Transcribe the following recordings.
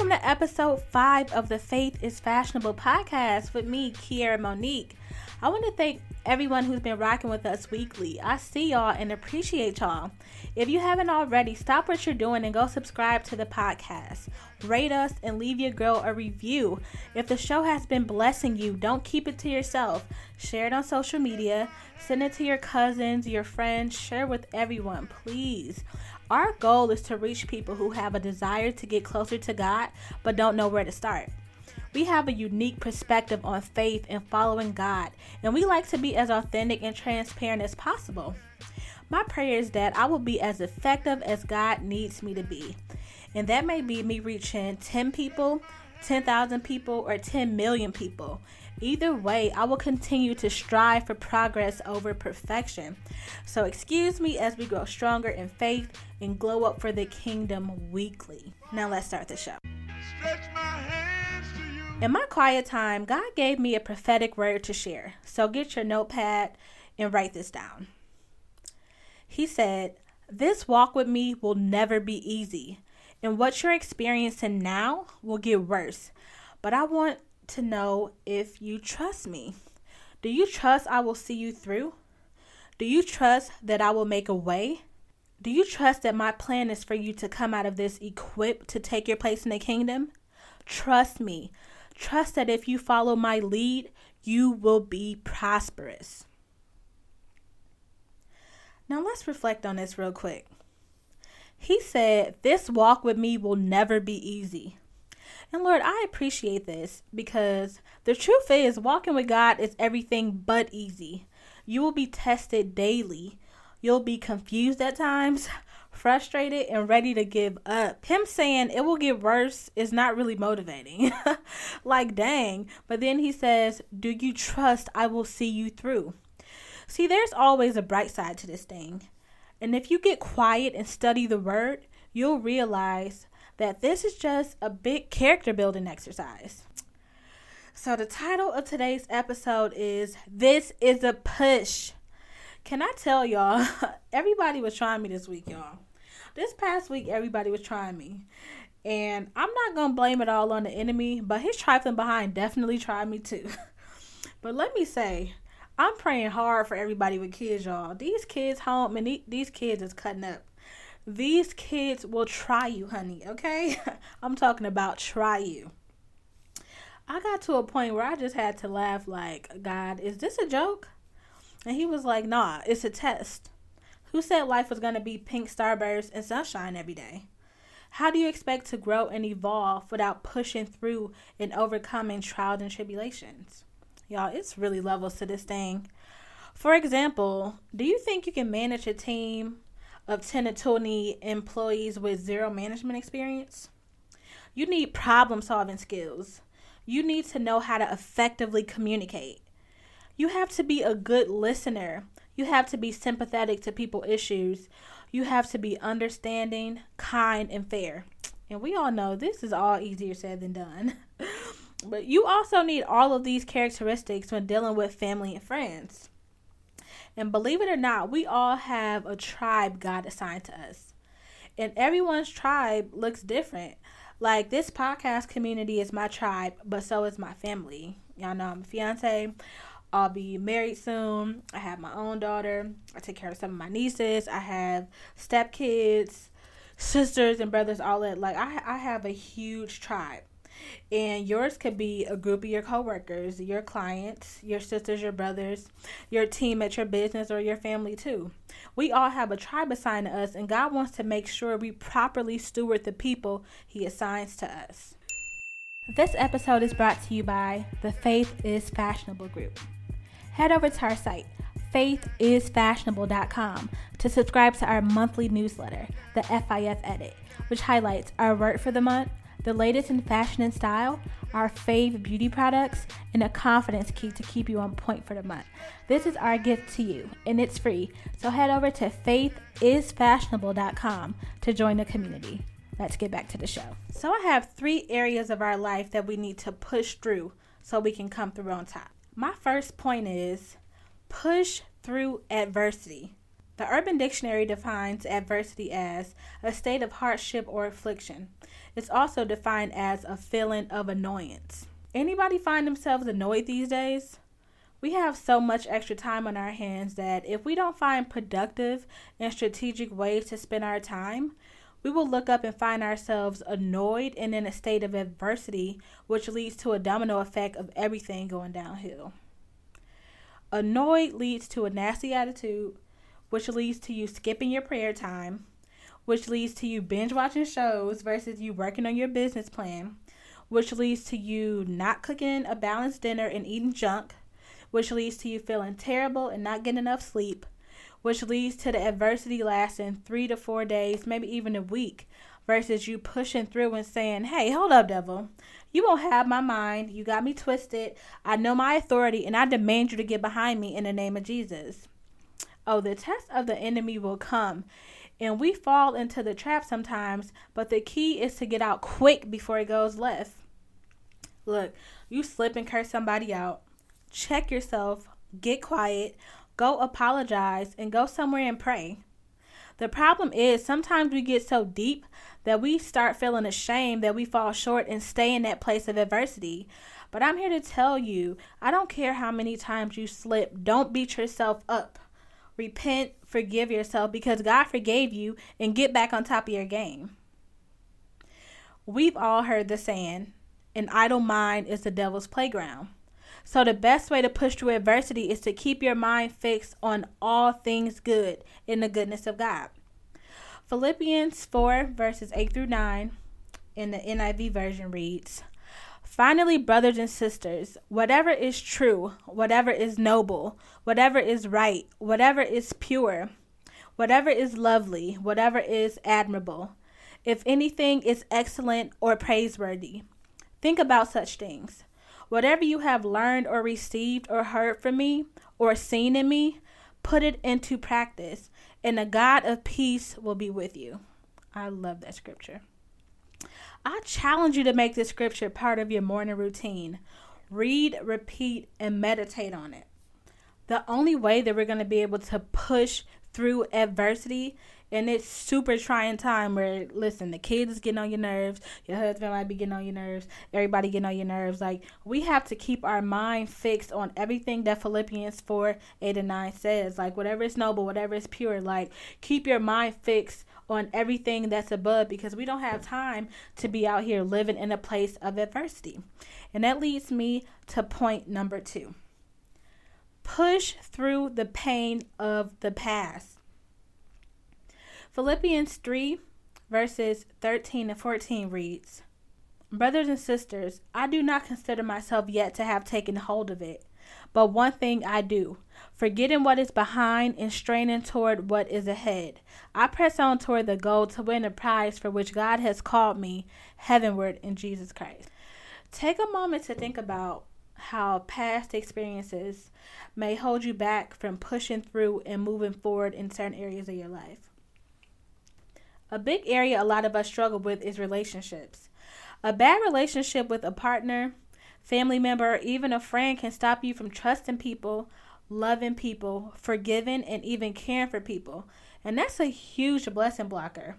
Welcome to episode five of the Faith is Fashionable podcast with me, Kiera Monique. I want to thank everyone who's been rocking with us weekly. I see y'all and appreciate y'all. If you haven't already, stop what you're doing and go subscribe to the podcast. Rate us and leave your girl a review. If the show has been blessing you, don't keep it to yourself. Share it on social media, send it to your cousins, your friends, share with everyone, please. Our goal is to reach people who have a desire to get closer to God but don't know where to start. We have a unique perspective on faith and following God, and we like to be as authentic and transparent as possible. My prayer is that I will be as effective as God needs me to be. And that may be me reaching 10 people, 10,000 people, or 10 million people. Either way, I will continue to strive for progress over perfection. So, excuse me as we grow stronger in faith and glow up for the kingdom weekly. Now, let's start the show. In my quiet time, God gave me a prophetic word to share. So, get your notepad and write this down. He said, This walk with me will never be easy, and what you're experiencing now will get worse. But I want to know if you trust me. Do you trust I will see you through? Do you trust that I will make a way? Do you trust that my plan is for you to come out of this equipped to take your place in the kingdom? Trust me. Trust that if you follow my lead, you will be prosperous. Now let's reflect on this real quick. He said, This walk with me will never be easy. And Lord, I appreciate this because the truth is, walking with God is everything but easy. You will be tested daily. You'll be confused at times, frustrated, and ready to give up. Him saying it will get worse is not really motivating. like, dang. But then he says, Do you trust I will see you through? See, there's always a bright side to this thing. And if you get quiet and study the word, you'll realize that this is just a big character building exercise. So, the title of today's episode is This is a Push. Can I tell y'all, everybody was trying me this week, y'all. This past week, everybody was trying me. And I'm not going to blame it all on the enemy, but his trifling behind definitely tried me too. but let me say, I'm praying hard for everybody with kids, y'all. These kids home, and these kids is cutting up. These kids will try you, honey, okay? I'm talking about try you. I got to a point where I just had to laugh like, God, is this a joke? And he was like, nah, it's a test. Who said life was going to be pink starbursts and sunshine every day? How do you expect to grow and evolve without pushing through and overcoming trials and tribulations? Y'all, it's really levels to this thing. For example, do you think you can manage a team of 10 to 20 employees with zero management experience. You need problem solving skills. You need to know how to effectively communicate. You have to be a good listener. You have to be sympathetic to people issues. You have to be understanding, kind, and fair. And we all know this is all easier said than done. but you also need all of these characteristics when dealing with family and friends. And believe it or not, we all have a tribe God assigned to us. And everyone's tribe looks different. Like this podcast community is my tribe, but so is my family. Y'all know I'm a fiance. I'll be married soon. I have my own daughter. I take care of some of my nieces. I have stepkids, sisters, and brothers. All that. Like I, I have a huge tribe. And yours could be a group of your coworkers, your clients, your sisters, your brothers, your team at your business, or your family too. We all have a tribe assigned to us, and God wants to make sure we properly steward the people He assigns to us. This episode is brought to you by the Faith is Fashionable Group. Head over to our site, faithisfashionable.com, to subscribe to our monthly newsletter, the FIF Edit, which highlights our word for the month the latest in fashion and style, our fave beauty products, and a confidence key to keep you on point for the month. This is our gift to you, and it's free. So head over to faithisfashionable.com to join the community. Let's get back to the show. So I have three areas of our life that we need to push through so we can come through on top. My first point is push through adversity. The Urban Dictionary defines adversity as a state of hardship or affliction. It's also defined as a feeling of annoyance. Anybody find themselves annoyed these days? We have so much extra time on our hands that if we don't find productive and strategic ways to spend our time, we will look up and find ourselves annoyed and in a state of adversity, which leads to a domino effect of everything going downhill. Annoyed leads to a nasty attitude, which leads to you skipping your prayer time, which leads to you binge watching shows versus you working on your business plan, which leads to you not cooking a balanced dinner and eating junk, which leads to you feeling terrible and not getting enough sleep, which leads to the adversity lasting three to four days, maybe even a week, versus you pushing through and saying, Hey, hold up, devil. You won't have my mind. You got me twisted. I know my authority, and I demand you to get behind me in the name of Jesus. Oh, the test of the enemy will come. And we fall into the trap sometimes, but the key is to get out quick before it goes left. Look, you slip and curse somebody out. Check yourself, get quiet, go apologize, and go somewhere and pray. The problem is sometimes we get so deep that we start feeling ashamed that we fall short and stay in that place of adversity. But I'm here to tell you I don't care how many times you slip, don't beat yourself up. Repent, forgive yourself because God forgave you, and get back on top of your game. We've all heard the saying, an idle mind is the devil's playground. So, the best way to push through adversity is to keep your mind fixed on all things good in the goodness of God. Philippians 4, verses 8 through 9 in the NIV version reads Finally, brothers and sisters, whatever is true, whatever is noble, whatever is right, whatever is pure, whatever is lovely, whatever is admirable, if anything is excellent or praiseworthy, think about such things. Whatever you have learned or received or heard from me or seen in me, put it into practice, and the God of peace will be with you. I love that scripture. I challenge you to make this scripture part of your morning routine. Read, repeat, and meditate on it. The only way that we're going to be able to push through adversity and it's super trying time where listen the kids getting on your nerves your husband might be getting on your nerves everybody getting on your nerves. Like we have to keep our mind fixed on everything that philippians 4 8 and 9 says. Like whatever is noble whatever is pure like keep your mind fixed on everything that's above because we don't have time to be out here living in a place of adversity. And that leads me to point number two. Push through the pain of the past Philippians 3, verses 13 and 14 reads Brothers and sisters, I do not consider myself yet to have taken hold of it. But one thing I do, forgetting what is behind and straining toward what is ahead. I press on toward the goal to win a prize for which God has called me heavenward in Jesus Christ. Take a moment to think about how past experiences may hold you back from pushing through and moving forward in certain areas of your life. A big area a lot of us struggle with is relationships. A bad relationship with a partner, family member, or even a friend can stop you from trusting people, loving people, forgiving, and even caring for people. And that's a huge blessing blocker.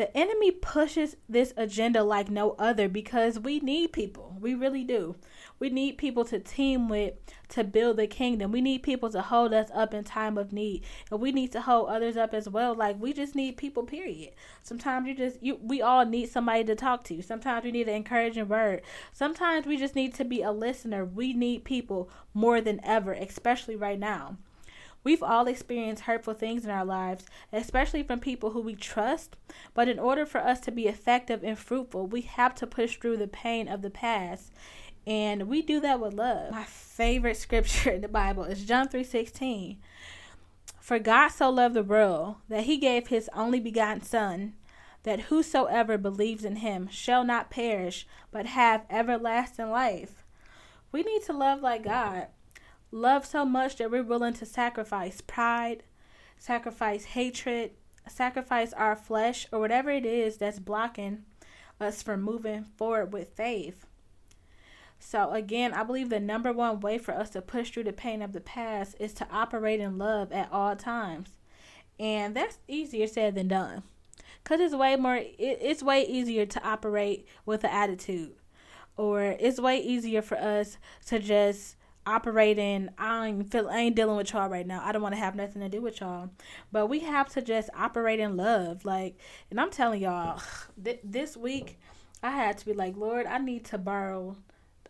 The enemy pushes this agenda like no other because we need people. We really do. We need people to team with to build the kingdom. We need people to hold us up in time of need. And we need to hold others up as well. Like we just need people, period. Sometimes you just you we all need somebody to talk to. Sometimes we need an encouraging word. Sometimes we just need to be a listener. We need people more than ever, especially right now. We've all experienced hurtful things in our lives, especially from people who we trust. But in order for us to be effective and fruitful, we have to push through the pain of the past. And we do that with love. My favorite scripture in the Bible is John 3:16. For God so loved the world that he gave his only begotten son that whosoever believes in him shall not perish but have everlasting life. We need to love like God love so much that we're willing to sacrifice pride, sacrifice hatred, sacrifice our flesh, or whatever it is that's blocking us from moving forward with faith. So, again, I believe the number one way for us to push through the pain of the past is to operate in love at all times. And that's easier said than done. Cause it's way more. It, it's way easier to operate with an attitude, or it's way easier for us to just operate in. I ain't feel. I ain't dealing with y'all right now. I don't want to have nothing to do with y'all. But we have to just operate in love. Like, and I'm telling y'all, th- this week I had to be like, Lord, I need to borrow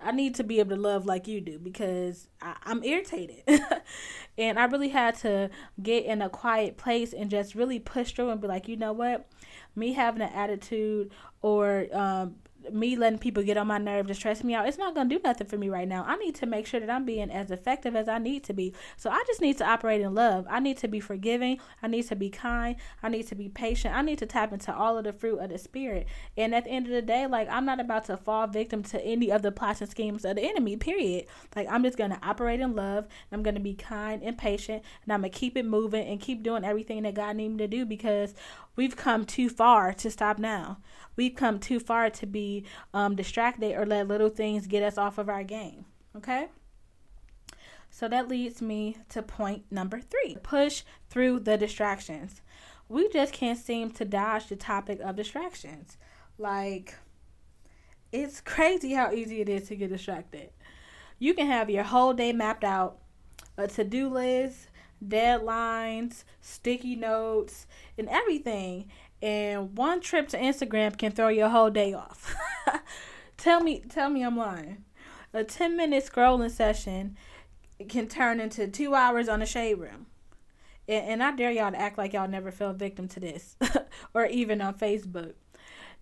I need to be able to love like you do because I, am irritated. and I really had to get in a quiet place and just really push through and be like, you know what? Me having an attitude or um, me letting people get on my nerve to stress me out, it's not going to do nothing for me right now. I need to make sure that I'm being as effective as I need to be. So I just need to operate in love. I need to be forgiving. I need to be kind. I need to be patient. I need to tap into all of the fruit of the spirit. And at the end of the day, like I'm not about to fall victim to any of the plots and schemes of the enemy, period. Like I'm just going to operate in love. I'm going to be kind and patient. And I'm going to keep it moving and keep doing everything that God needs me to do because we've come too far to stop now. We've come too far to be um, distracted or let little things get us off of our game. Okay? So that leads me to point number three push through the distractions. We just can't seem to dodge the topic of distractions. Like, it's crazy how easy it is to get distracted. You can have your whole day mapped out, a to do list, deadlines, sticky notes, and everything and one trip to Instagram can throw your whole day off. tell me, tell me I'm lying. A 10 minute scrolling session can turn into two hours on the shade room. And, and I dare y'all to act like y'all never fell victim to this, or even on Facebook.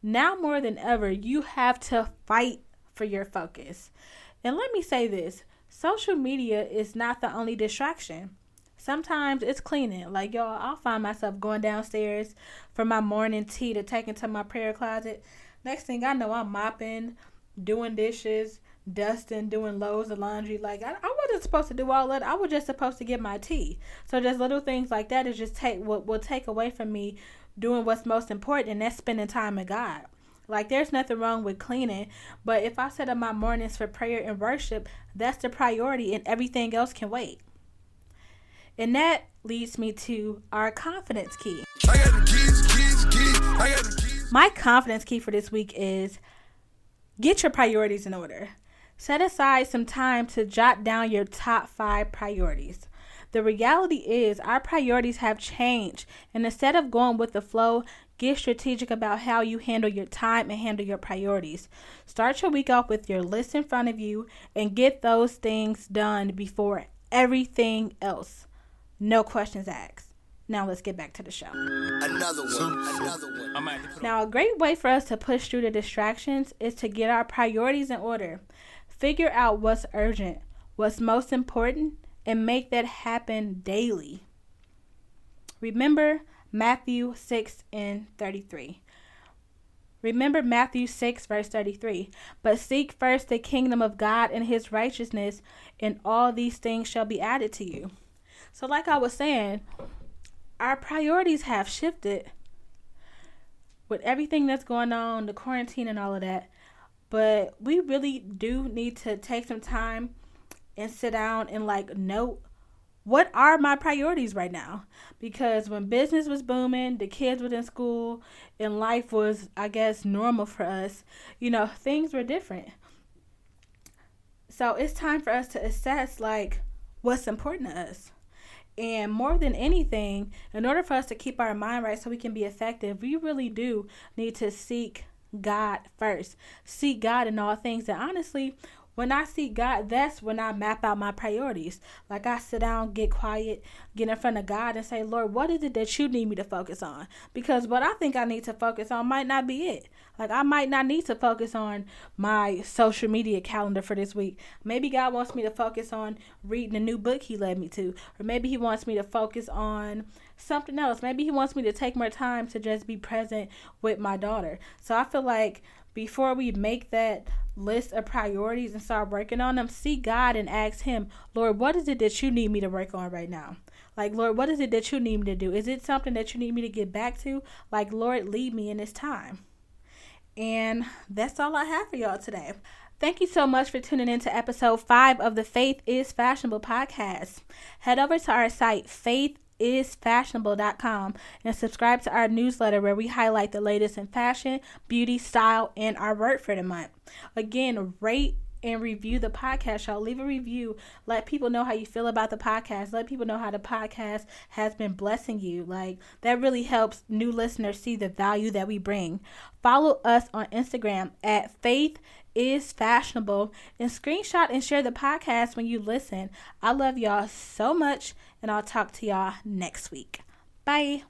Now more than ever, you have to fight for your focus. And let me say this social media is not the only distraction. Sometimes it's cleaning. Like y'all, I'll find myself going downstairs for my morning tea to take into my prayer closet. Next thing I know, I'm mopping, doing dishes, dusting, doing loads of laundry. Like I, I wasn't supposed to do all that. I was just supposed to get my tea. So just little things like that is just take what will take away from me doing what's most important, and that's spending time with God. Like there's nothing wrong with cleaning, but if I set up my mornings for prayer and worship, that's the priority, and everything else can wait. And that leads me to our confidence key. Keys, keys, keys. My confidence key for this week is get your priorities in order. Set aside some time to jot down your top five priorities. The reality is, our priorities have changed, and instead of going with the flow, get strategic about how you handle your time and handle your priorities. Start your week off with your list in front of you and get those things done before everything else. No questions asked. Now let's get back to the show. Another one. Another one. Now, a great way for us to push through the distractions is to get our priorities in order. Figure out what's urgent, what's most important, and make that happen daily. Remember Matthew 6 and 33. Remember Matthew 6, verse 33. But seek first the kingdom of God and his righteousness, and all these things shall be added to you. So, like I was saying, our priorities have shifted with everything that's going on, the quarantine and all of that. But we really do need to take some time and sit down and like note what are my priorities right now? Because when business was booming, the kids were in school, and life was, I guess, normal for us, you know, things were different. So it's time for us to assess like what's important to us. And more than anything, in order for us to keep our mind right so we can be effective, we really do need to seek God first. Seek God in all things. And honestly, when I seek God, that's when I map out my priorities. Like I sit down, get quiet, get in front of God and say, Lord, what is it that you need me to focus on? Because what I think I need to focus on might not be it. Like I might not need to focus on my social media calendar for this week. Maybe God wants me to focus on reading a new book he led me to. Or maybe he wants me to focus on something else. Maybe he wants me to take more time to just be present with my daughter. So I feel like before we make that list of priorities and start working on them, see God and ask Him, Lord, what is it that you need me to work on right now? Like, Lord, what is it that you need me to do? Is it something that you need me to get back to? Like, Lord, lead me in this time. And that's all I have for y'all today. Thank you so much for tuning in to episode five of the Faith is Fashionable podcast. Head over to our site, Faith faithisfashionable.com and subscribe to our newsletter where we highlight the latest in fashion, beauty, style, and our word for the month. Again, rate and review the podcast y'all. Leave a review. Let people know how you feel about the podcast. Let people know how the podcast has been blessing you. Like that really helps new listeners see the value that we bring. Follow us on instagram at faith is fashionable and screenshot and share the podcast when you listen. I love y'all so much and i'll talk to y'all next week. Bye